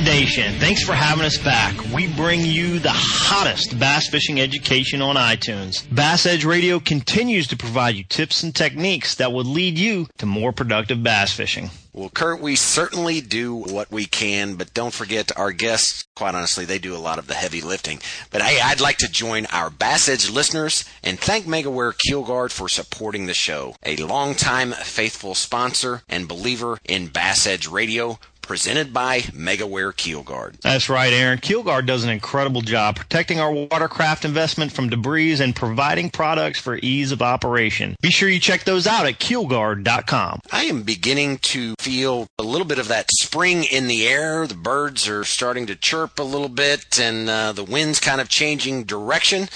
Nation, thanks for having us back. We bring you the hottest bass fishing education on iTunes. Bass Edge Radio continues to provide you tips and techniques that will lead you to more productive bass fishing. Well, Kurt, we certainly do what we can, but don't forget our guests. Quite honestly, they do a lot of the heavy lifting. But hey, I'd like to join our Bass Edge listeners and thank MegaWare Keelguard for supporting the show. A longtime faithful sponsor and believer in Bass Edge Radio presented by MegaWare Keelguard. That's right, Aaron. Keelguard does an incredible job protecting our watercraft investment from debris and providing products for ease of operation. Be sure you check those out at keelguard.com. I am beginning to feel a little bit of that spring in the air. The birds are starting to chirp a little bit and uh, the wind's kind of changing direction.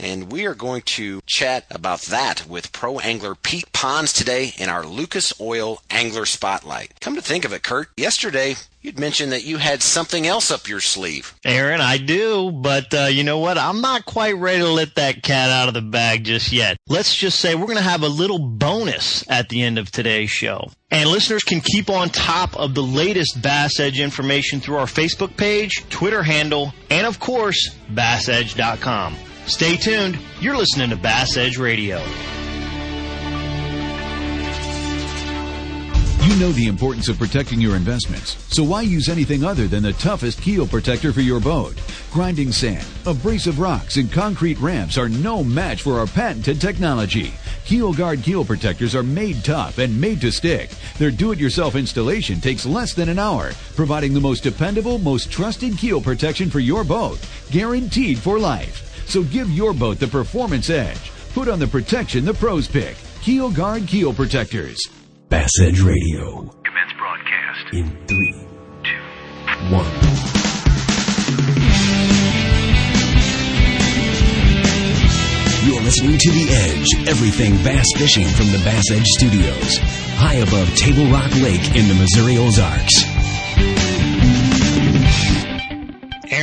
And we are going to chat about that with pro angler Pete Ponds today in our Lucas Oil Angler Spotlight. Come to think of it, Kurt, yesterday You'd mentioned that you had something else up your sleeve. Aaron, I do, but uh, you know what? I'm not quite ready to let that cat out of the bag just yet. Let's just say we're going to have a little bonus at the end of today's show. And listeners can keep on top of the latest Bass Edge information through our Facebook page, Twitter handle, and of course, BassEdge.com. Stay tuned. You're listening to Bass Edge Radio. You know the importance of protecting your investments, so why use anything other than the toughest keel protector for your boat? Grinding sand, abrasive rocks, and concrete ramps are no match for our patented technology. Keel Guard keel protectors are made tough and made to stick. Their do-it-yourself installation takes less than an hour, providing the most dependable, most trusted keel protection for your boat, guaranteed for life. So give your boat the performance edge. Put on the protection the pros pick. Keel Guard Keel Protectors. Bass Edge Radio. Commence broadcast. In three, two, one. You're listening to The Edge, everything bass fishing from the Bass Edge Studios, high above Table Rock Lake in the Missouri Ozarks.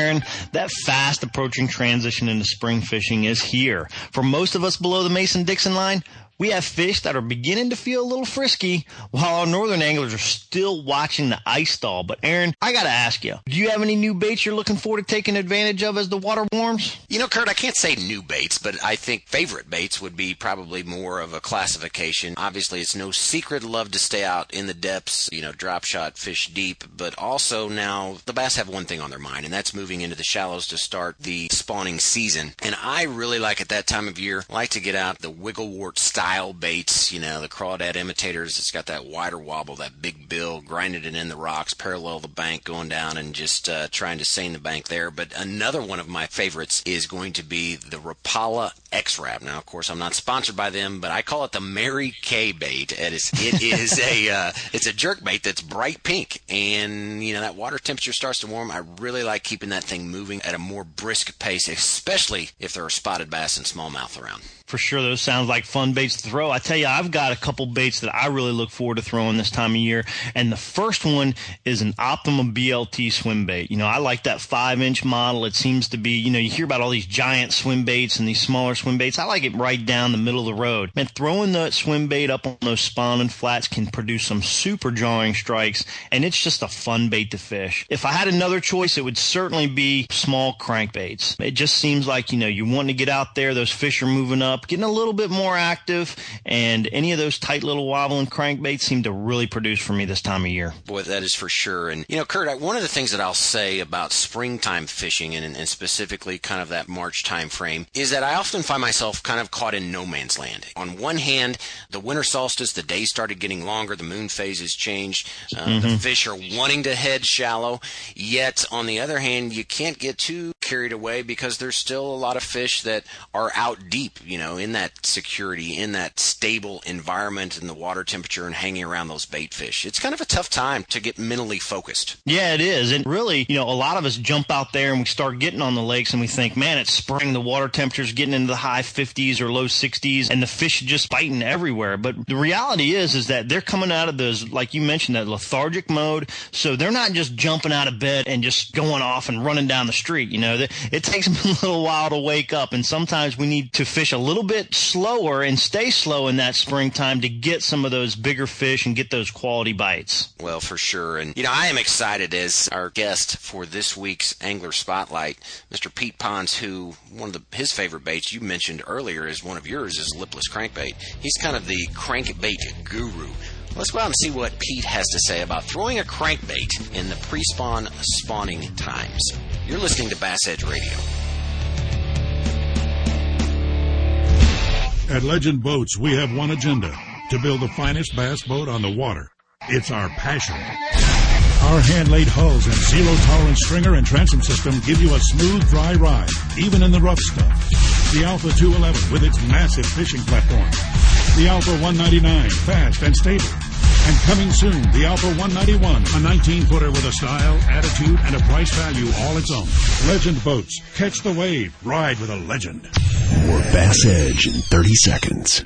Aaron, that fast approaching transition into spring fishing is here. For most of us below the Mason-Dixon line, we have fish that are beginning to feel a little frisky while our northern anglers are still watching the ice thaw. But Aaron, I gotta ask you, do you have any new baits you're looking forward to taking advantage of as the water warms? You know, Kurt, I can't say new baits, but I think favorite baits would be probably more of a classification. Obviously, it's no secret love to stay out in the depths, you know, drop shot, fish deep, but also now the bass have one thing on their mind, and that's moving into the shallows to start the spawning season. And I really like at that time of year, like to get out the wiggle wart style style baits, you know, the crawdad imitators. It's got that wider wobble, that big bill, grinding it in the rocks, parallel the bank, going down and just uh, trying to seine the bank there. But another one of my favorites is going to be the Rapala X-Rap. Now, of course, I'm not sponsored by them, but I call it the Mary Kay bait. It is, it is a uh, it's a jerk bait that's bright pink, and you know that water temperature starts to warm. I really like keeping that thing moving at a more brisk pace, especially if there are spotted bass and smallmouth around for sure those sounds like fun baits to throw. I tell you, I've got a couple baits that I really look forward to throwing this time of year. And the first one is an Optima BLT swim bait. You know, I like that five inch model. It seems to be, you know, you hear about all these giant swim baits and these smaller swim baits. I like it right down the middle of the road. Man, throwing that swim bait up on those spawning flats can produce some super jarring strikes. And it's just a fun bait to fish. If I had another choice, it would certainly be small crankbaits. It just seems like, you know, you want to get out there. Those fish are moving up up, getting a little bit more active, and any of those tight little wobbling crankbaits seem to really produce for me this time of year. Boy, that is for sure. And, you know, Kurt, I, one of the things that I'll say about springtime fishing and, and specifically kind of that March time frame is that I often find myself kind of caught in no man's land. On one hand, the winter solstice, the days started getting longer, the moon phases changed, uh, mm-hmm. the fish are wanting to head shallow. Yet, on the other hand, you can't get too carried away because there's still a lot of fish that are out deep, you know in that security, in that stable environment and the water temperature and hanging around those bait fish. It's kind of a tough time to get mentally focused. Yeah, it is. And really, you know, a lot of us jump out there and we start getting on the lakes and we think, man, it's spring. The water temperature's getting into the high 50s or low 60s and the fish just biting everywhere. But the reality is, is that they're coming out of those, like you mentioned, that lethargic mode. So they're not just jumping out of bed and just going off and running down the street. You know, it takes them a little while to wake up, and sometimes we need to fish a little bit slower and stay slow in that springtime to get some of those bigger fish and get those quality bites. Well, for sure. And, you know, I am excited as our guest for this week's Angler Spotlight, Mr. Pete Ponds, who one of the, his favorite baits you mentioned earlier is one of yours is lipless crankbait. He's kind of the crankbait guru. Let's go out and see what Pete has to say about throwing a crankbait in the pre-spawn spawning times. You're listening to Bass Edge Radio. At Legend Boats, we have one agenda to build the finest bass boat on the water. It's our passion. Our hand-laid hulls and zero-tolerance stringer and transom system give you a smooth, dry ride, even in the rough stuff. The Alpha 211 with its massive fishing platform. The Alpha 199, fast and stable. And coming soon, the Alpha 191, a 19-footer with a style, attitude, and a price value all its own. Legend Boats. Catch the wave. Ride with a legend. More Bass Edge in 30 seconds.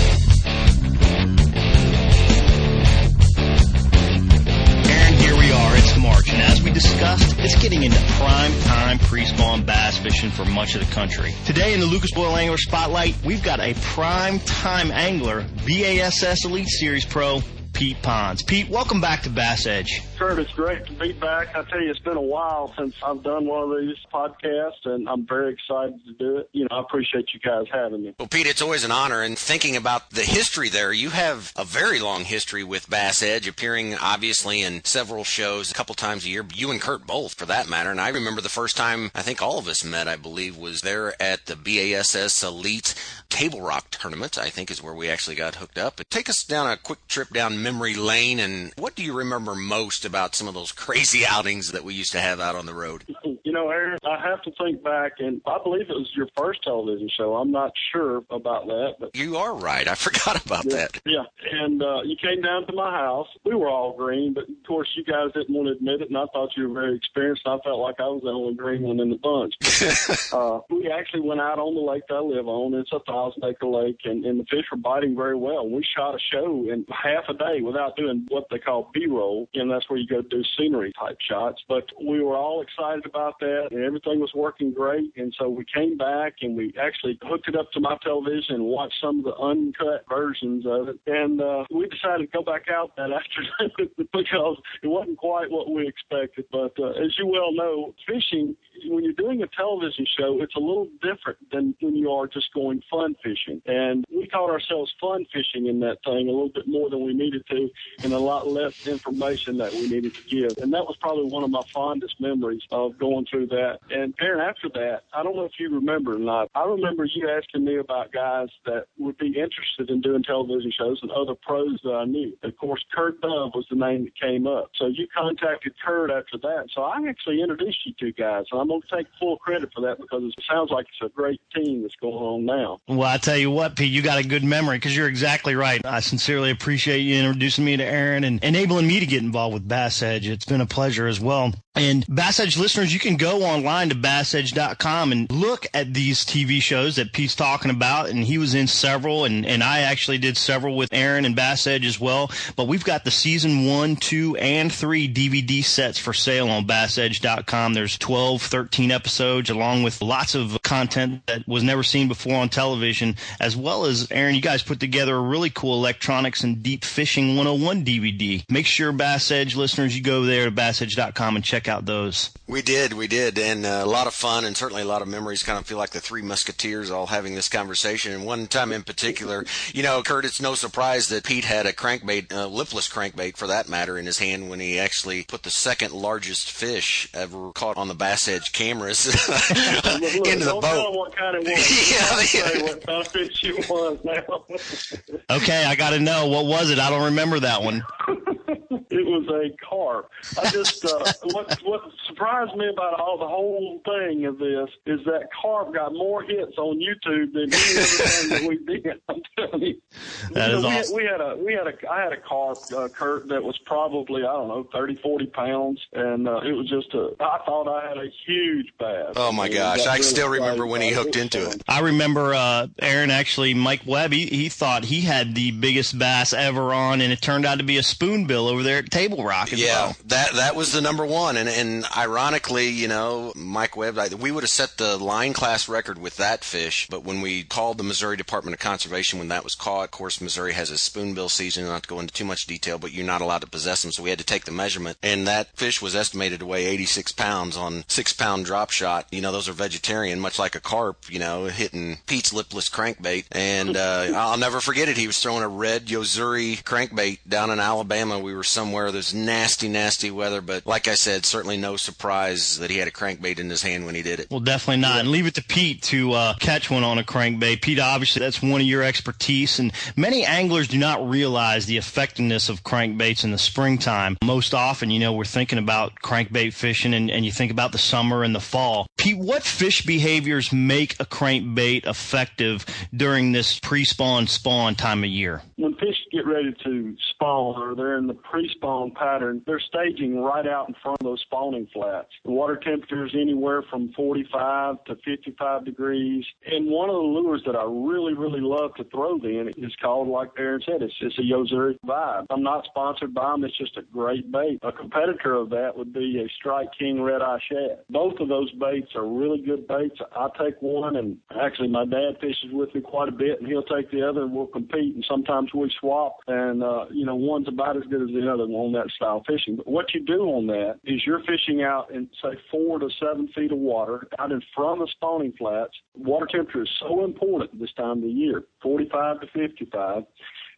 prime pre-spawn bass fishing for much of the country. Today in the Lucas Oil Angler Spotlight, we've got a prime time angler, BASS Elite Series Pro, Pete Ponds. Pete, welcome back to Bass Edge. Kurt, it's great to be back. I tell you, it's been a while since I've done one of these podcasts, and I'm very excited to do it. You know, I appreciate you guys having me. Well, Pete, it's always an honor. And thinking about the history there, you have a very long history with Bass Edge, appearing obviously in several shows a couple times a year. You and Kurt both, for that matter. And I remember the first time I think all of us met, I believe, was there at the BASS Elite Table Rock Tournament, I think is where we actually got hooked up. But take us down a quick trip down memory lane. And what do you remember most about some of those crazy outings that we used to have out on the road? You know, Aaron, I have to think back, and I believe it was your first television show. I'm not sure about that, but You are right. I forgot about that. yeah. And uh, you came down to my house. We were all green, but of course you guys didn't want to admit it, and I thought you were very experienced. I felt like I was the only green one in the bunch. uh, we actually went out on the lake that I live on. It's a thousand acre lake, and, and the fish were biting very well. We shot a show in half a day without doing what they call B-roll, and that's where you go do scenery type shots. But we were all excited about that, and everything was working great. And so we came back and we actually hooked it up to my television and watched some of the uncut versions of it. And uh, we decided to go back out that afternoon because it wasn't quite what we expected. But uh, as you well know, fishing when you're doing a television show, it's a little different than when you are just going fun fishing. And we caught ourselves fun fishing in that thing a little bit more than we needed to, and a lot less information that we needed to give. And that was probably one of my fondest memories of going through that. And Aaron, after that, I don't know if you remember or not. I remember you asking me about guys that would be interested in doing television shows and other pros that I knew. Of course, Kurt Dove was the name that came up. So you contacted Kurt after that. So I actually introduced you two guys. And I'm going to take full credit for that because it sounds like it's a great team that's going on now. Well, I tell you what, Pete, you got a good memory because you're exactly right. I sincerely appreciate you introducing me to Aaron and enabling me to get involved with Bass Edge. It's been a pleasure as well. And Bass Edge listeners, you can go online to bassedge.com and look at these TV shows that Pete's talking about. And he was in several, and, and I actually did several with Aaron and Bass Edge as well. But we've got the season one, two, and three DVD sets for sale on bassedge.com. There's 12, 13 episodes, along with lots of content that was never seen before on television, as well as, Aaron, you guys put together a really cool electronics and deep fishing 101 DVD. Make sure Bass Edge listeners, you go there to bassedge.com and check out those. We did, we did, and uh, a lot of fun, and certainly a lot of memories. Kind of feel like the three musketeers all having this conversation. And one time in particular, you know, Kurt, it's no surprise that Pete had a crankbait, uh, lipless crankbait for that matter, in his hand when he actually put the second largest fish ever caught on the Bass Edge cameras Look, look, into the don't tell them boat. what kind it was. Yeah, Don't yeah. what kind of fish it was now. Okay, I got to know. What was it? I don't remember that one. It was a carp. I just uh, what what surprised me about all the whole thing of this is that carp got more hits on YouTube than any other thing that we did. I'm telling you. That You is know, we, awesome. we had a we had a I had a carp, uh, Kurt, that was probably I don't know 30, 40 pounds, and uh, it was just a. I thought I had a huge bass. Oh my gosh, I still remember when he hooked into it. I remember uh, Aaron actually Mike Webb. He, he thought he had the biggest bass ever on, and it turned out to be a spoonbill over there at Table Rock as Yeah, well. that that was the number one, and and ironically, you know, Mike Webb, I, we would have set the line class record with that fish. But when we called the Missouri Department of Conservation when that was caught, of course, Missouri has a spoonbill season. Not to go into too much detail, but you're not allowed to possess them, so we had to take the measurement, and that fish was estimated to weigh 86 pounds on six pound drop shot. You know, those are vegetarian, much like a carp. You know, hitting Pete's lipless crankbait, and uh, I'll never forget it. He was throwing a red Yo-Zuri crankbait down in Alabama. We were somewhere. Where there's nasty, nasty weather, but like I said, certainly no surprise that he had a crankbait in his hand when he did it. Well, definitely not. And leave it to Pete to uh, catch one on a crankbait. Pete, obviously, that's one of your expertise. And many anglers do not realize the effectiveness of crankbaits in the springtime. Most often, you know, we're thinking about crankbait fishing and, and you think about the summer and the fall. Pete, what fish behaviors make a crankbait effective during this pre-spawn spawn time of year? when fish get ready to spawn or they're in the pre-spawn pattern, they're staging right out in front of those spawning flats. The water temperature is anywhere from 45 to 55 degrees. And one of the lures that I really, really love to throw then is called, like Aaron said, it's just a Yo-Zuri vibe. I'm not sponsored by them. It's just a great bait. A competitor of that would be a Strike King Red Eye Shad. Both of those baits are really good baits. I take one and actually my dad fishes with me quite a bit and he'll take the other and we'll compete and sometimes we swap and uh you know one's about as good as the other on that style fishing but what you do on that is you're fishing out in say four to seven feet of water out in front of spawning flats water temperature is so important this time of the year 45 to 55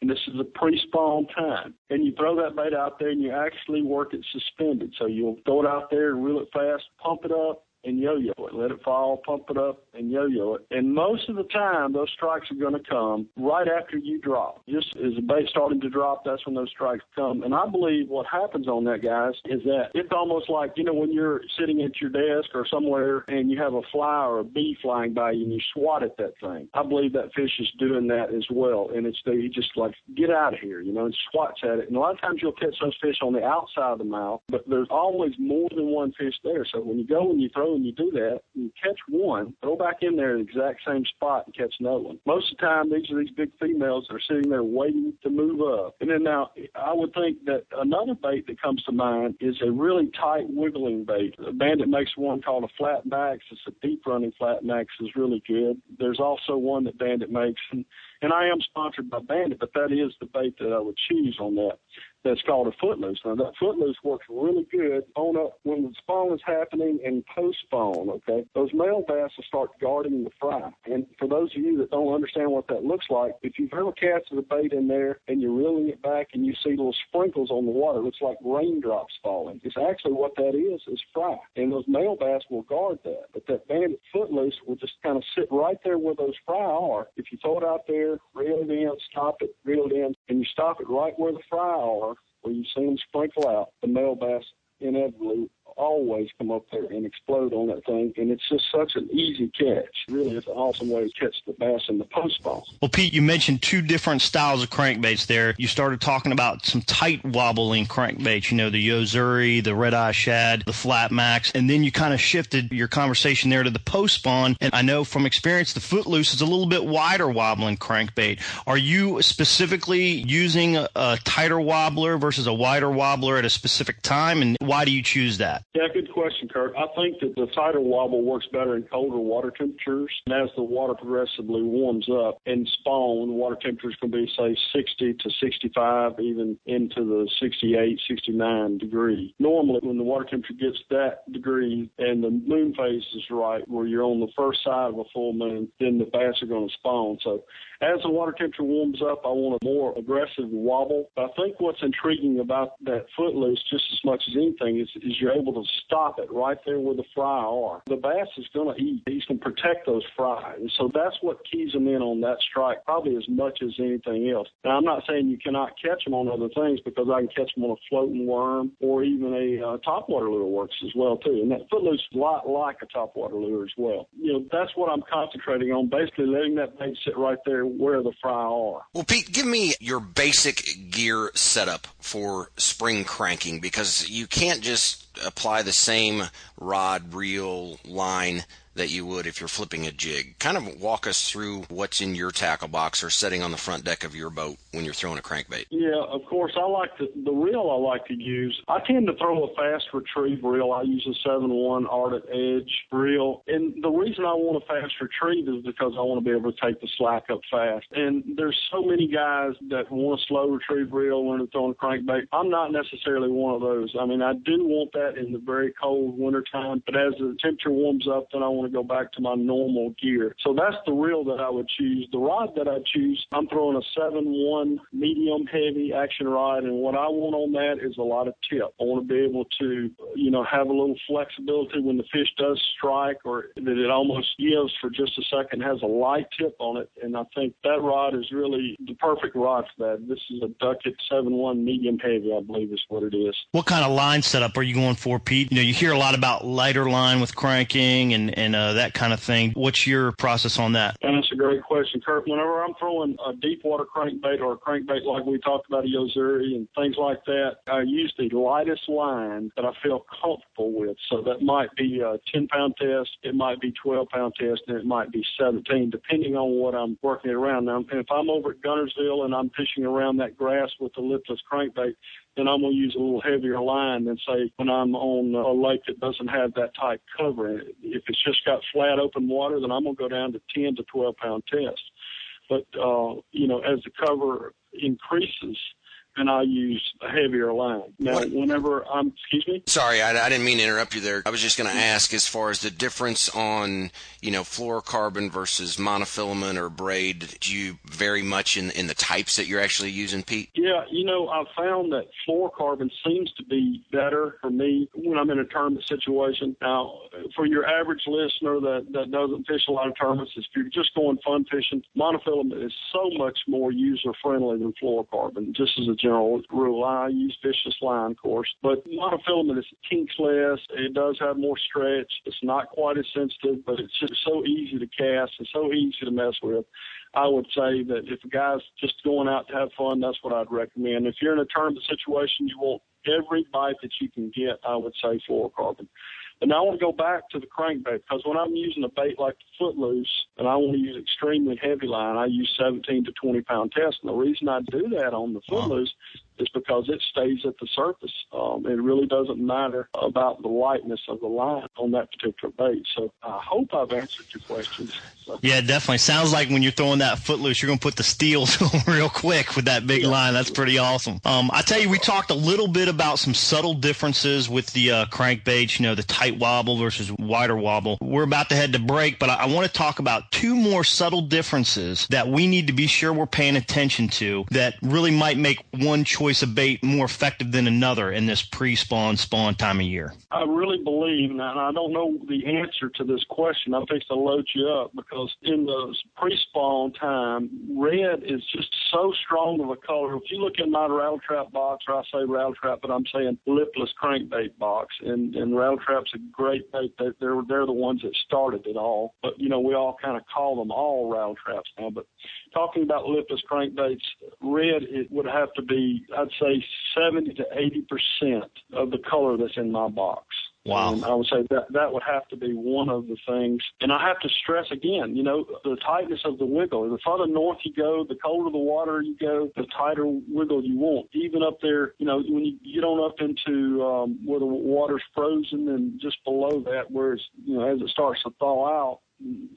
and this is a pre-spawn time. And you throw that bait out there and you actually work it suspended. So you'll throw it out there reel it fast, pump it up, and yo-yo it. Let it fall, pump it up, and yo-yo it. And most of the time, those strikes are going to come right after you drop. Just as the bait starting to drop, that's when those strikes come. And I believe what happens on that, guys, is that it's almost like, you know, when you're sitting at your desk or somewhere and you have a fly or a bee flying by you and you swat at that thing. I believe that fish is doing that as well. And it's the, he just like, get out of here, you know, and swats at it. And a lot of times you'll catch those fish on the outside of the mouth, but there's always more than one fish there. So when you go and you throw and you do that, you catch one, throw back in there in the exact same spot and catch another one. Most of the time, these are these big females that are sitting there waiting to move up. And then now, I would think that another bait that comes to mind is a really tight wiggling bait. A bandit makes one called a flat max. It's a deep running flat max is really good. There's also one that Bandit makes, and, and I am sponsored by Bandit, but that is the bait that I would choose on that that's called a footloose. Now that footloose works really good on a when the spawn is happening and post spawn. Okay, those male bass will start guarding the fry. And for those of you that don't understand what that looks like, if you've ever casted a bait in there and you're reeling it back and you see little sprinkles on the water, it looks like raindrops falling. It's actually what that is is fry. And those male bass will guard that. But that bandit footloose will just kind of sit right there where those fry are. If you throw it out there, reel it in, stop it, reel it in, and you stop it right where the fry are, where you see them sprinkle out, the male bass inevitably always come up there and explode on that thing. And it's just such an easy catch. Really, it's an awesome way to catch the bass in the post spawn. Well, Pete, you mentioned two different styles of crankbaits there. You started talking about some tight wobbling crankbaits, you know, the Yo-Zuri, the Red Eye Shad, the Flat Max, and then you kind of shifted your conversation there to the post spawn. And I know from experience, the Footloose is a little bit wider wobbling crankbait. Are you specifically using a, a tighter wobbler versus a wider wobbler at a specific time? And why do you choose that? Yeah, good question, Kurt. I think that the tighter wobble works better in colder water temperatures. And as the water progressively warms up and spawn, water temperatures can be, say, 60 to 65, even into the 68, 69 degree. Normally, when the water temperature gets that degree and the moon phase is right, where you're on the first side of a full moon, then the bass are going to spawn. So as the water temperature warms up, I want a more aggressive wobble. I think what's intriguing about that footloose, just as much as anything, is, is you're able to to stop it right there where the fry are. The bass is going to eat. He's going to protect those fry. And so that's what keys him in on that strike probably as much as anything else. Now, I'm not saying you cannot catch them on other things because I can catch them on a floating worm or even a uh, topwater lure works as well, too. And that footloose is a lot like a topwater lure as well. You know, that's what I'm concentrating on, basically letting that bait sit right there where the fry are. Well, Pete, give me your basic gear setup for spring cranking because you can't just apply the same rod, reel, line that you would if you're flipping a jig. Kind of walk us through what's in your tackle box or setting on the front deck of your boat when you're throwing a crankbait. Yeah, of course. I like to, the reel I like to use. I tend to throw a fast retrieve reel. I use a 7-1 Ardent Edge reel. And the reason I want a fast retrieve is because I want to be able to take the slack up fast. And there's so many guys that want a slow retrieve reel when they're throwing a crankbait. I'm not necessarily one of those. I mean, I do want that in the very cold winter time, but as the temperature warms up, then I want to go back to my normal gear. So that's the reel that I would choose. The rod that I choose, I'm throwing a 7-1 medium heavy action rod, and what I want on that is a lot of tip. I want to be able to, you know, have a little flexibility when the fish does strike or that it almost gives for just a second, has a light tip on it, and I think that rod is really the perfect rod for that. This is a Duckett 7-1 medium heavy, I believe is what it is. What kind of line setup are you going for, Pete? You know, you hear a lot about lighter line with cranking and, and uh, that kind of thing. What's your process on that? And that's a great question, Kurt. Whenever I'm throwing a deep water crankbait or a crankbait like we talked about, a Yo-Zuri and things like that, I use the lightest line that I feel comfortable with. So that might be a 10 pound test, it might be 12 pound test, and it might be 17, depending on what I'm working around. Now, if I'm over at Guntersville and I'm fishing around that grass with the lipless crankbait, then I'm going to use a little heavier line than say when I'm on a lake that doesn't have that tight cover. If it's just got flat open water, then I'm going to go down to 10 to 12 pound test. But, uh, you know, as the cover increases, and I use a heavier line. Now, What- whenever I'm, excuse me? Sorry, I, I didn't mean to interrupt you there. I was just going to ask as far as the difference on, you know, fluorocarbon versus monofilament or braid. Do you vary much in in the types that you're actually using, Pete? Yeah, you know, I've found that fluorocarbon seems to be better for me when I'm in a tournament situation. Now, for your average listener that, that doesn't fish a lot of tournaments, if you're just going fun fishing, monofilament is so much more user friendly than fluorocarbon, just as a general rule. I use vicious line, of course, but monofilament is kinks less. It does have more stretch. It's not quite as sensitive, but it's just so easy to cast and so easy to mess with. I would say that if a guy's just going out to have fun, that's what I'd recommend. If you're in a tournament situation, you want every bite that you can get, I would say fluorocarbon. But now I want to go back to the crankbait because when I'm using a bait like the footloose and I want to use extremely heavy line, I use 17 to 20 pound test. And the reason I do that on the footloose is because it stays at the surface. Um, it really doesn't matter about the lightness of the line on that particular bait. So I hope I've answered your questions. Yeah, definitely. Sounds like when you're throwing that footloose, you're going to put the steel to 'em real quick with that big line. That's pretty awesome. Um, I tell you, we talked a little bit about some subtle differences with the uh, crankbaits, you know, the tight wobble versus wider wobble. We're about to head to break, but I, I want to talk about two more subtle differences that we need to be sure we're paying attention to that really might make one choice of bait more effective than another in this pre-spawn spawn time of year. I really believe, and I don't know the answer to this question. I'm fixing to load you up because in the pre-spawn time, red is just so strong of a color. If you look in my rattle trap box, or I say rattle trap, but I'm saying lipless crankbait box, and and rattle trap's a great bait. They- They're they're the ones that started it all. But you know, we all kind of call them all rattle traps now. But talking about lipless crankbaits, red it would have to be, I'd say, 70 to 80 percent of the color that's in my box. Wow. And I would say that that would have to be one of the things. And I have to stress again, you know, the tightness of the wiggle. The farther north you go, the colder the water you go, the tighter wiggle you want. Even up there, you know, when you get on up into um, where the water's frozen and just below that, where it's, you know, as it starts to thaw out,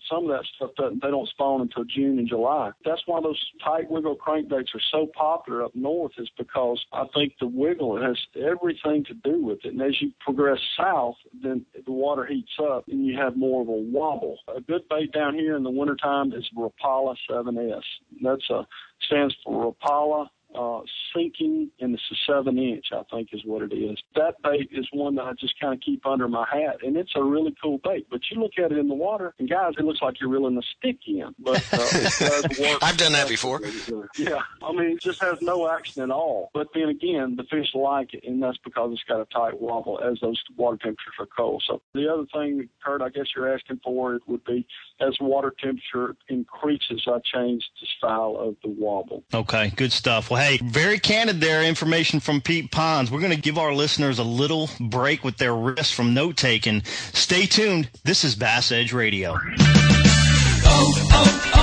some of that stuff doesn't, they don't spawn until June and July. That's why those tight wiggle crankbaits are so popular up north is because I think the wiggle has everything to do with it. And as you progress south, then the water heats up and you have more of a wobble. A good bait down here in the wintertime is Rapala 7S. That's a stands for Rapala uh, sinking, and it's a seven inch, I think is what it is. That bait is one that I just kind of keep under my hat, and it's a really cool bait. But you look at it in the water, and guys, it looks like you're reeling a stick in. But uh, it does work. I've done that before. Yeah, I mean, it just has no action at all. But then again, the fish like it, and that's because it's got a tight wobble as those water temperatures are cold. So the other thing, Kurt, I guess you're asking for it would be as water temperature increases, I change the style of the wobble. Okay, good stuff. Well, hey, very candid there. Information from Pete Ponds. We're going to give our listeners a little break with their wrists from note taking. Stay tuned. This is Bass Edge Radio. Oh, oh, oh.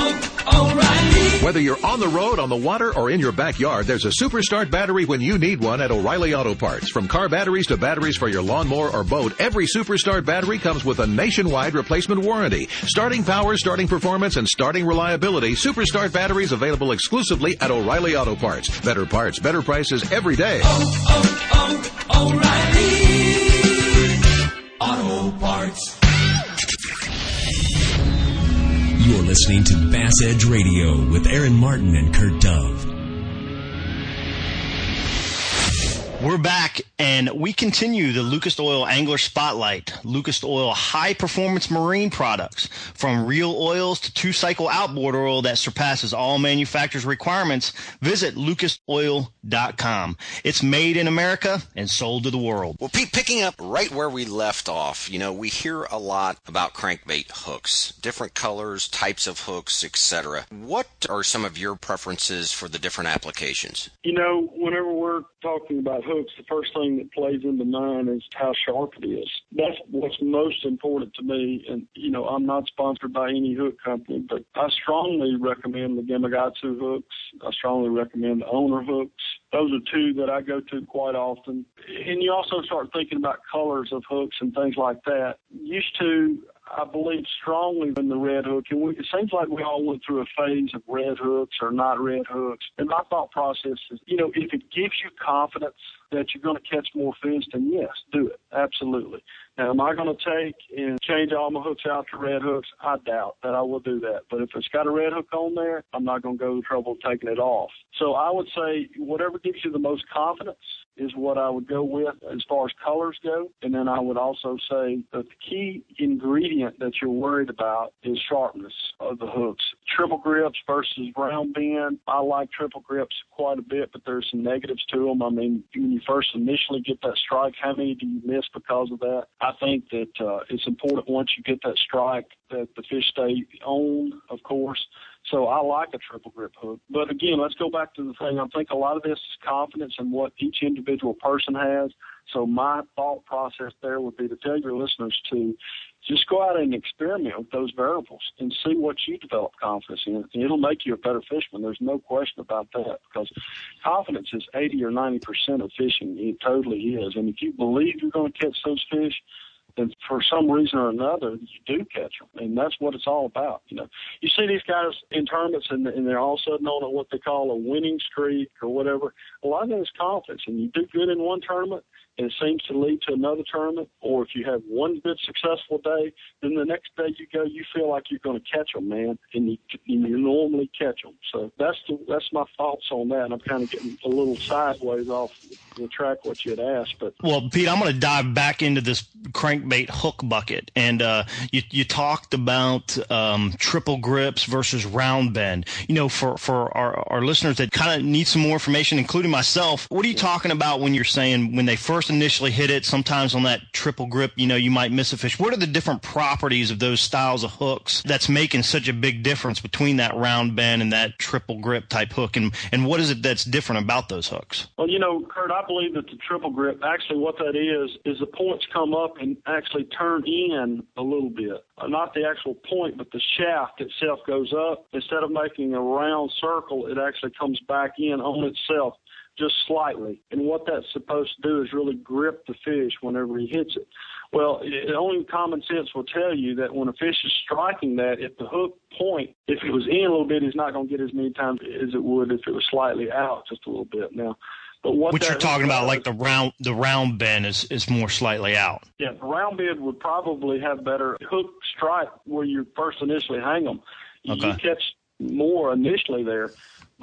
Whether you're on the road, on the water, or in your backyard, there's a Superstart battery when you need one at O'Reilly Auto Parts. From car batteries to batteries for your lawnmower or boat, every Superstart battery comes with a nationwide replacement warranty. Starting power, starting performance, and starting reliability, Superstart batteries available exclusively at O'Reilly Auto Parts. Better parts, better prices every day. Oh, oh, oh, O'Reilly. Auto Parts. Listening to Bass Edge Radio with Aaron Martin and Kurt Dove. We're back and we continue the Lucas Oil Angler Spotlight. Lucas Oil high performance marine products from real oils to two cycle outboard oil that surpasses all manufacturers' requirements. Visit lucasoil.com. It's made in America and sold to the world. Well, Pete, picking up right where we left off, you know, we hear a lot about crankbait hooks, different colors, types of hooks, etc. What are some of your preferences for the different applications? You know, whenever we're talking about hooks, the first thing that plays into mind is how sharp it is. That's what's most important to me. And, you know, I'm not sponsored by any hook company, but I strongly recommend the Gamakatsu hooks. I strongly recommend the owner hooks. Those are two that I go to quite often. And you also start thinking about colors of hooks and things like that. Used to, I believe strongly in the red hook, and we, it seems like we all went through a phase of red hooks or not red hooks. And my thought process is, you know, if it gives you confidence that you're going to catch more fish, then yes, do it. Absolutely. Now, am I going to take and change all my hooks out to red hooks? I doubt that I will do that. But if it's got a red hook on there, I'm not going to go to trouble of taking it off. So I would say whatever gives you the most confidence is what I would go with as far as colors go. And then I would also say that the key ingredient that you're worried about is sharpness of the hooks. Triple grips versus round bend. I like triple grips quite a bit, but there's some negatives to them. I mean, when you first initially get that strike, how many do you miss because of that? I think that uh, it's important once you get that strike that the fish stay on, of course. So I like a triple grip hook. But again, let's go back to the thing. I think a lot of this is confidence in what each individual person has. So my thought process there would be to tell your listeners to just go out and experiment with those variables and see what you develop confidence in. And it'll make you a better fisherman. There's no question about that because confidence is 80 or 90% of fishing. It totally is. And if you believe you're going to catch those fish, then for some reason or another, you do catch them, and that's what it's all about. You know, you see these guys in tournaments, and, and they're all of a sudden on what they call a winning streak or whatever. A lot of that is confidence, and you do good in one tournament, and it seems to lead to another tournament. Or if you have one good successful day, then the next day you go, you feel like you're going to catch them, man, and you, and you normally catch them. So that's the, that's my thoughts on that. I'm kind of getting a little sideways off the track what you had asked, but Well, Pete, I'm going to dive back into this crankbait hook bucket, and uh, you you talked about um, triple grips versus round bend. You know, for for our, our listeners that kind of need some more information, including myself, what are you talking about when you're saying when they first initially hit it? Sometimes on that triple grip, you know, you might miss a fish. What are the different properties of those styles of hooks that's making such a big difference between that round bend and that triple grip type hook, and and what is it that's different about those hooks? Well, you know, Kurt, I believe that the triple grip, actually what that is, is the points come up and actually turn in a little bit. Uh, Not the actual point, but the shaft itself goes up. Instead of making a round circle, it actually comes back in on itself just slightly. And what that's supposed to do is really grip the fish whenever he hits it. Well, it, only common sense will tell you that when a fish is striking that, if the hook point, if it was in a little bit, he's not going to get as many times as it would if it was slightly out just a little bit. Now, but what that you're talking about, does- like the round the round bend is is more slightly out. yeah, the round bend would probably have better hook strike where you first initially hang them. You, you catch more initially there,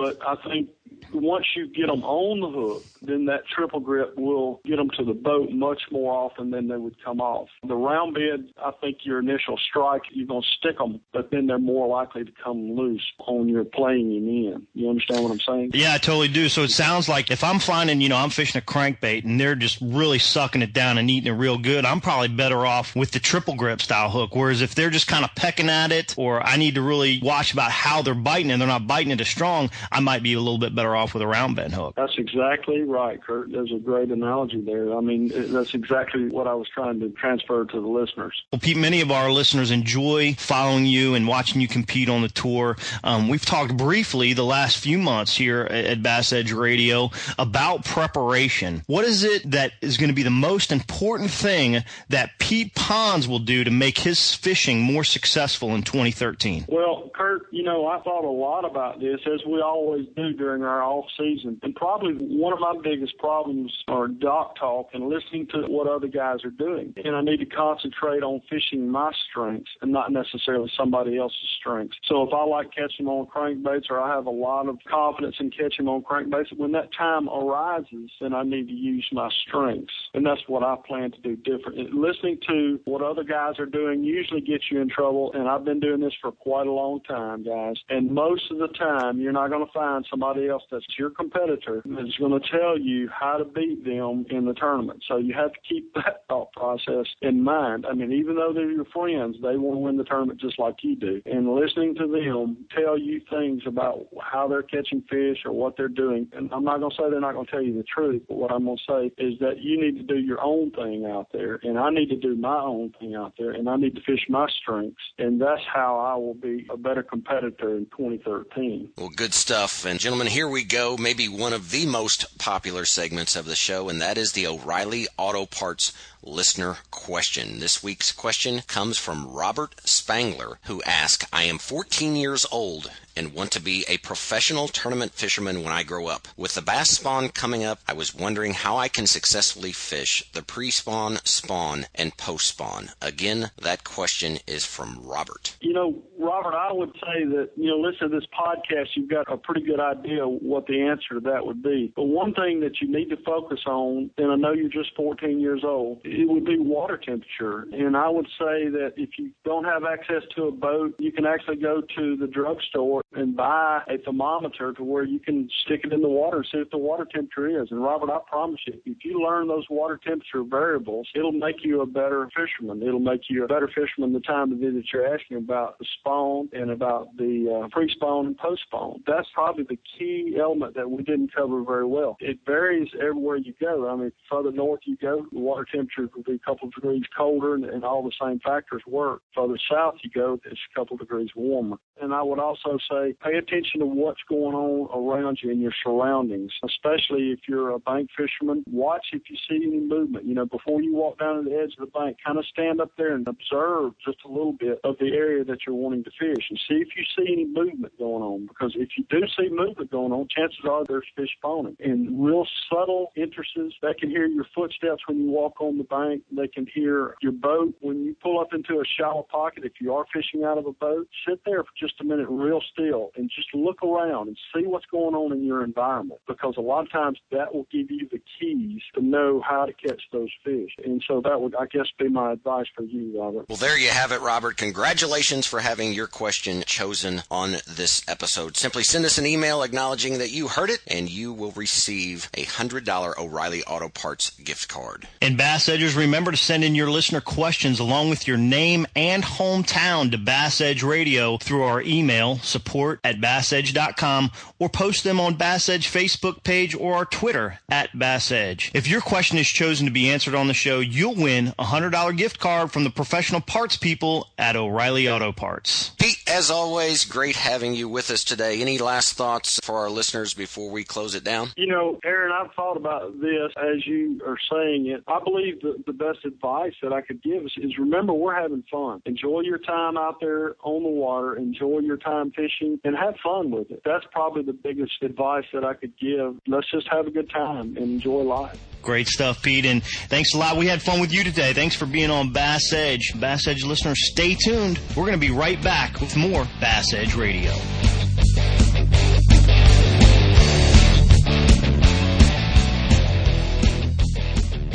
But I think once you get them on the hook, then that triple grip will get them to the boat much more often than they would come off. The round bed, I think your initial strike, you're going to stick them, but then they're more likely to come loose on your playing in. You understand what I'm saying? Yeah, I totally do. So it sounds like if I'm finding, you know, I'm fishing a crankbait and they're just really sucking it down and eating it real good, I'm probably better off with the triple grip style hook. Whereas if they're just kind of pecking at it, or I need to really watch about how they're biting and they're not biting it as strong, I might be a little bit better off with a round bend hook. That's exactly right, Kurt. There's a great analogy there. I mean, that's exactly what I was trying to transfer to the listeners. Well, Pete, many of our listeners enjoy following you and watching you compete on the tour. Um, we've talked briefly the last few months here at Bass Edge Radio about preparation. What is it that is going to be the most important thing that Pete Ponds will do to make his fishing more successful in 2013? Well, Kurt, you know, I thought a lot about this as we always do during our off season. And probably one of my biggest problems are dock talk and listening to what other guys are doing. And I need to concentrate on fishing my strengths and not necessarily somebody else's strengths. So if I like catching on crankbaits or I have a lot of confidence in catching on crankbaits, when that time arises, then I need to use my strengths. And that's what I plan to do different. Listening to what other guys are doing usually gets you in trouble. And I've been doing this for quite a long time, guys. And most of the time, you're not going to find somebody else that's your competitor that's going to tell you how to beat them in the tournament. So you have to keep that thought process in mind. I mean, even though they're your friends, they want to win the tournament just like you do. And listening to them tell you things about how they're catching fish or what they're doing. And I'm not going to say they're not going to tell you the truth, but what I'm going to say is that you need to do your own thing out there, and I need to do my own thing out there, and I need to fish my strengths. And that's how I will be a better competitor in 2013. Well, good stuff. And gentlemen, here we go. Maybe one of the most popular segments of the show, and that is the O'Reilly Auto Parts listener question. This week's question comes from Robert Spangler, who asks, I am 14 years old and want to be a professional tournament fisherman when I grow up. With the bass spawn coming up, I was wondering how I can successfully fish the pre-spawn, spawn, and post-spawn. Again, that question is from Robert. You know, Robert, I would say that, you know, listen to this podcast, you've got a pretty good idea what the answer to that would be. But one thing that you need to focus on, and I know you're just 14 years old, it would be water temperature. And I would say that if you don't have access to a boat, you can actually go to the drugstore and buy a thermometer to where you can stick it in the water and see what the water temperature is. And Robert, I promise you, if you learn those water temperature variables, it'll make you a better fisherman. It'll make you a better fisherman the time of day that you're asking about the spawn and about the uh, pre-spawn and post-spawn. That's probably the key element that we didn't cover very well. It varies everywhere you go. I mean, further north you go, the water temperature will be a couple of degrees colder and, and all the same factors work. Further south you go, it's a couple of degrees warmer. And I would also say pay attention to what's going on around you in your surroundings, especially if you're a bank fisherman. Watch if you see any movement. You know, before you walk down to the edge of the bank, kind of stand up there and observe just a little bit of the area that you're wanting to fish and see if you see any movement going on. Because if you do see movement going on, chances are there's fish spawning. And real subtle interests, they can hear your footsteps when you walk on the bank. They can hear your boat when you pull up into a shallow pocket. If you are fishing out of a boat, sit there for just a minute real still and just look around and see what's going on in your environment because a lot of times that will give you the keys to know how to catch those fish. And so that would, I guess, be my advice for you, Robert. Well, there you have it, Robert. Congratulations for having your question chosen on this episode. Simply send us an email acknowledging that you heard it, and you will receive a $100 O'Reilly Auto Parts gift card. And Bass Edgers, remember to send in your listener questions along with your name and hometown to Bass Edge Radio through our email, support at bassedge.com, or post them on Bass Edge Facebook page or our Twitter at Bass Edge. If your question is chosen to be answered on the show, you'll win a $100 gift card from the professional parts people at O'Reilly Auto Parts. Pete, as always, great having you with us today. Any last thoughts for our listeners before we close it down? You know, Aaron, I've thought about this as you are saying it. I believe that the best advice that I could give is, is remember we're having fun. Enjoy your time out there on the water. Enjoy your time fishing and have fun with it. That's probably the biggest advice that I could give. Let's just have a good time and enjoy life. Great stuff, Pete. And thanks a lot. We had fun with you today. Thanks for being on Bass Edge. Bass Edge listeners, stay tuned. We're going to be right back with more Bass Edge Radio.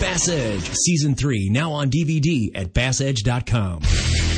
Bass Edge Season 3 now on DVD at bassedge.com.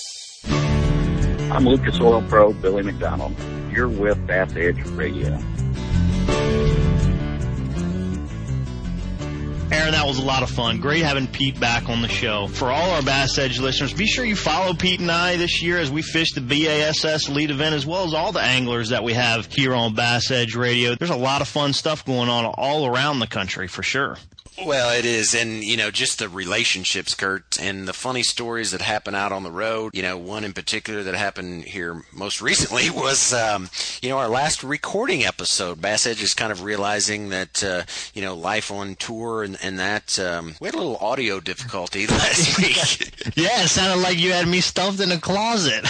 I'm Lucas Oil Pro Billy McDonald. You're with Bass Edge Radio. Aaron, that was a lot of fun. Great having Pete back on the show. For all our Bass Edge listeners, be sure you follow Pete and I this year as we fish the BASS Elite event as well as all the anglers that we have here on Bass Edge Radio. There's a lot of fun stuff going on all around the country for sure. Well, it is. And, you know, just the relationships, Kurt, and the funny stories that happen out on the road. You know, one in particular that happened here most recently was, um, you know, our last recording episode. Bass Edge is kind of realizing that, uh, you know, life on tour and, and that. Um, we had a little audio difficulty last week. yeah, it sounded like you had me stuffed in a closet.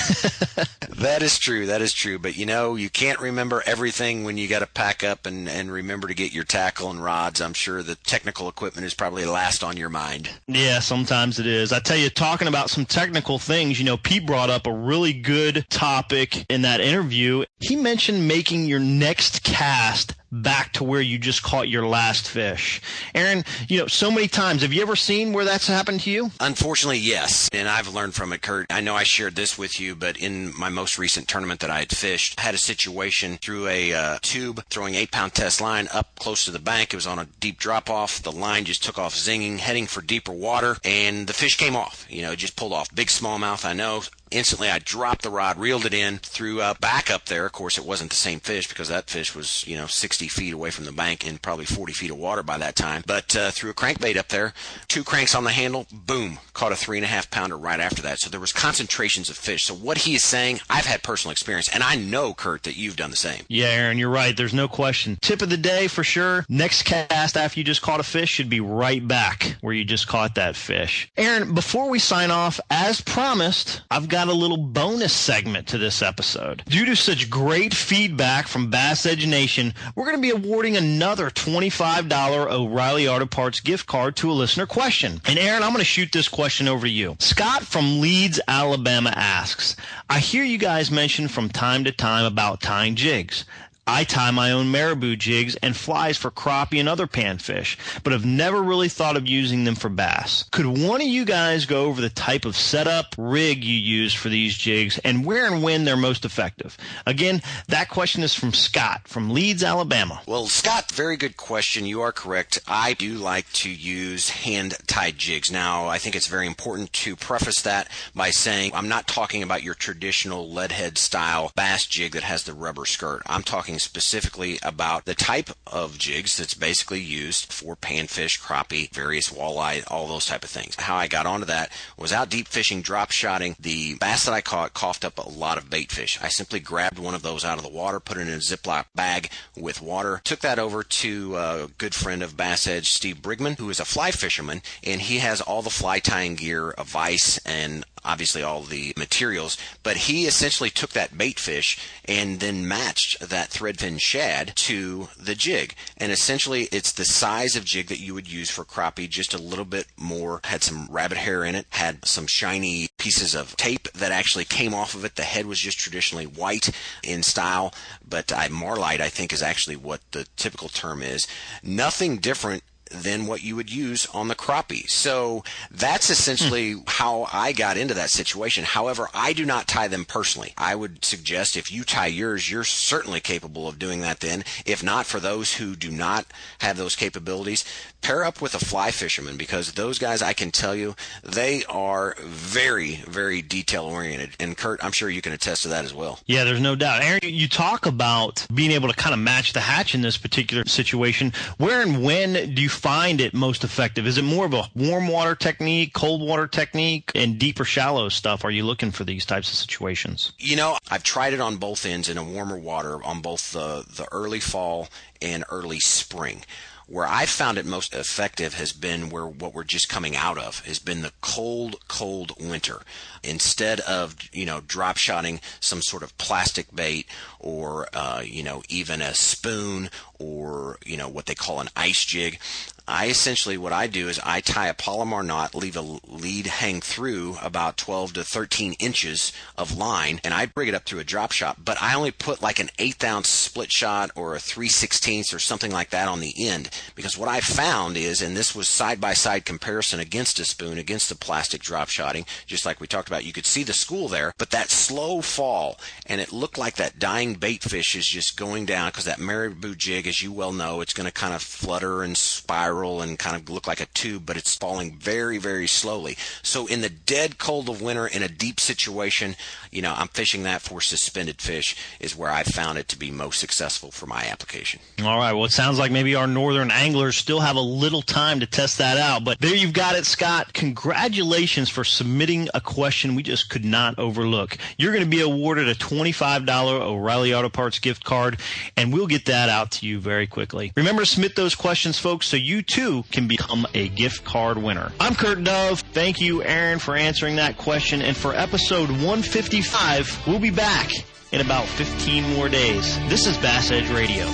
that is true. That is true. But, you know, you can't remember everything when you got to pack up and, and remember to get your tackle and rods. I'm sure the technical equipment is probably last on your mind. Yeah, sometimes it is. I tell you, talking about some technical things, you know, Pete brought up a really good topic in that interview. He mentioned making your next cast back to where you just caught your last fish. Aaron, you know, so many times, have you ever seen where that's happened to you? Unfortunately, yes. And I've learned from it, Kurt. I know I shared this with you, but in my most recent tournament that I had fished, I had a situation through a uh, tube, throwing eight pound test line up close to the bank. It was on a deep drop off. The line just took off zinging, heading for deeper water, and the fish came off. You know, it just pulled off. Big smallmouth, I know. Instantly, I dropped the rod, reeled it in, threw a back up there. Of course, it wasn't the same fish because that fish was, you know, 60 feet away from the bank and probably 40 feet of water by that time. But uh, threw a crankbait up there, two cranks on the handle, boom, caught a three and a half pounder right after that. So there was concentrations of fish. So what he is saying, I've had personal experience, and I know, Kurt, that you've done the same. Yeah, Aaron, you're right. There's no question. Tip of the day for sure. Next cast after you just caught a fish should be right back where you just caught that fish. Aaron, before we sign off, as promised, I've got a little bonus segment to this episode. Due to such great feedback from Bass Edge Nation, we're going to be awarding another $25 O'Reilly Auto Parts gift card to a listener question. And Aaron, I'm going to shoot this question over to you. Scott from Leeds, Alabama asks, I hear you guys mention from time to time about tying jigs. I tie my own marabou jigs and flies for crappie and other panfish, but have never really thought of using them for bass. Could one of you guys go over the type of setup rig you use for these jigs and where and when they're most effective? Again, that question is from Scott from Leeds, Alabama. Well, Scott, very good question. You are correct. I do like to use hand tied jigs. Now, I think it's very important to preface that by saying I'm not talking about your traditional lead head style bass jig that has the rubber skirt. I'm talking specifically about the type of jigs that's basically used for panfish, crappie, various walleye, all those type of things. How I got onto that was out deep fishing, drop shotting. The bass that I caught coughed up a lot of bait fish. I simply grabbed one of those out of the water, put it in a Ziploc bag with water, took that over to a good friend of Bass Edge, Steve Brigman, who is a fly fisherman, and he has all the fly tying gear, a vise, and obviously all the materials, but he essentially took that bait fish and then matched that threadfin shad to the jig. And essentially it's the size of jig that you would use for crappie, just a little bit more, had some rabbit hair in it, had some shiny pieces of tape that actually came off of it. The head was just traditionally white in style, but I, marlite I think is actually what the typical term is. Nothing different than what you would use on the crappie. So that's essentially mm. how I got into that situation. However, I do not tie them personally. I would suggest if you tie yours, you're certainly capable of doing that then. If not, for those who do not have those capabilities, pair up with a fly fisherman because those guys, I can tell you, they are very, very detail oriented. And Kurt, I'm sure you can attest to that as well. Yeah, there's no doubt. Aaron, you talk about being able to kind of match the hatch in this particular situation. Where and when do you find it most effective? Is it more of a warm water technique, cold water technique, and deeper shallow stuff? Are you looking for these types of situations? You know, I've tried it on both ends in a warmer water on both the, the early fall and early spring. Where I found it most effective has been where what we're just coming out of has been the cold, cold winter. Instead of you know drop shotting some sort of plastic bait or uh, you know even a spoon or you know what they call an ice jig, I essentially what I do is I tie a Palomar knot, leave a lead hang through about 12 to 13 inches of line, and I bring it up through a drop shot. But I only put like an eighth ounce split shot or a 3 16ths or something like that on the end because what I found is, and this was side by side comparison against a spoon, against the plastic drop shotting, just like we talked about, you could see the school there, but that slow fall, and it looked like that dying bait fish is just going down because that marabou jig, as you well know, it's going to kind of flutter and spiral and kind of look like a tube, but it's falling very, very slowly. So in the dead cold of winter in a deep situation, you know, I'm fishing that for suspended fish is where I found it to be most successful for my application. All right. Well, it sounds like maybe our northern anglers still have a little time to test that out, but there you've got it, Scott. Congratulations for submitting a question we just could not overlook. You're going to be awarded a $25 O'Reilly Auto Parts gift card, and we'll get that out to you very quickly. Remember to submit those questions, folks, so you too can become a gift card winner. I'm Kurt Dove. Thank you, Aaron, for answering that question. And for episode 155, we'll be back in about 15 more days. This is Bass Edge Radio.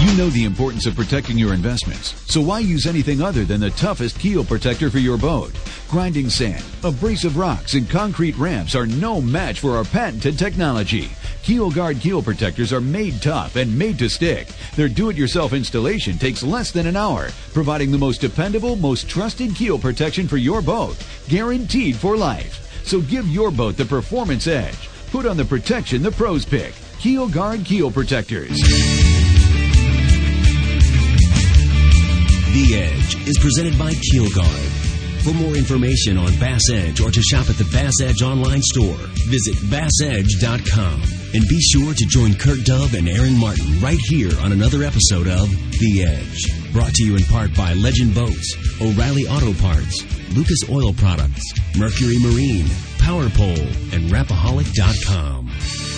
You know the importance of protecting your investments, so why use anything other than the toughest keel protector for your boat? Grinding sand, abrasive rocks, and concrete ramps are no match for our patented technology. Keel Guard keel protectors are made tough and made to stick. Their do-it-yourself installation takes less than an hour, providing the most dependable, most trusted keel protection for your boat, guaranteed for life. So give your boat the performance edge. Put on the protection the pros pick. Keel Guard keel protectors. The Edge is presented by Keel Guard. For more information on Bass Edge or to shop at the Bass Edge online store, visit bassedge.com. And be sure to join Kurt Dove and Aaron Martin right here on another episode of The Edge. Brought to you in part by Legend Boats, O'Reilly Auto Parts, Lucas Oil Products, Mercury Marine, Power Pole, and Rapaholic.com.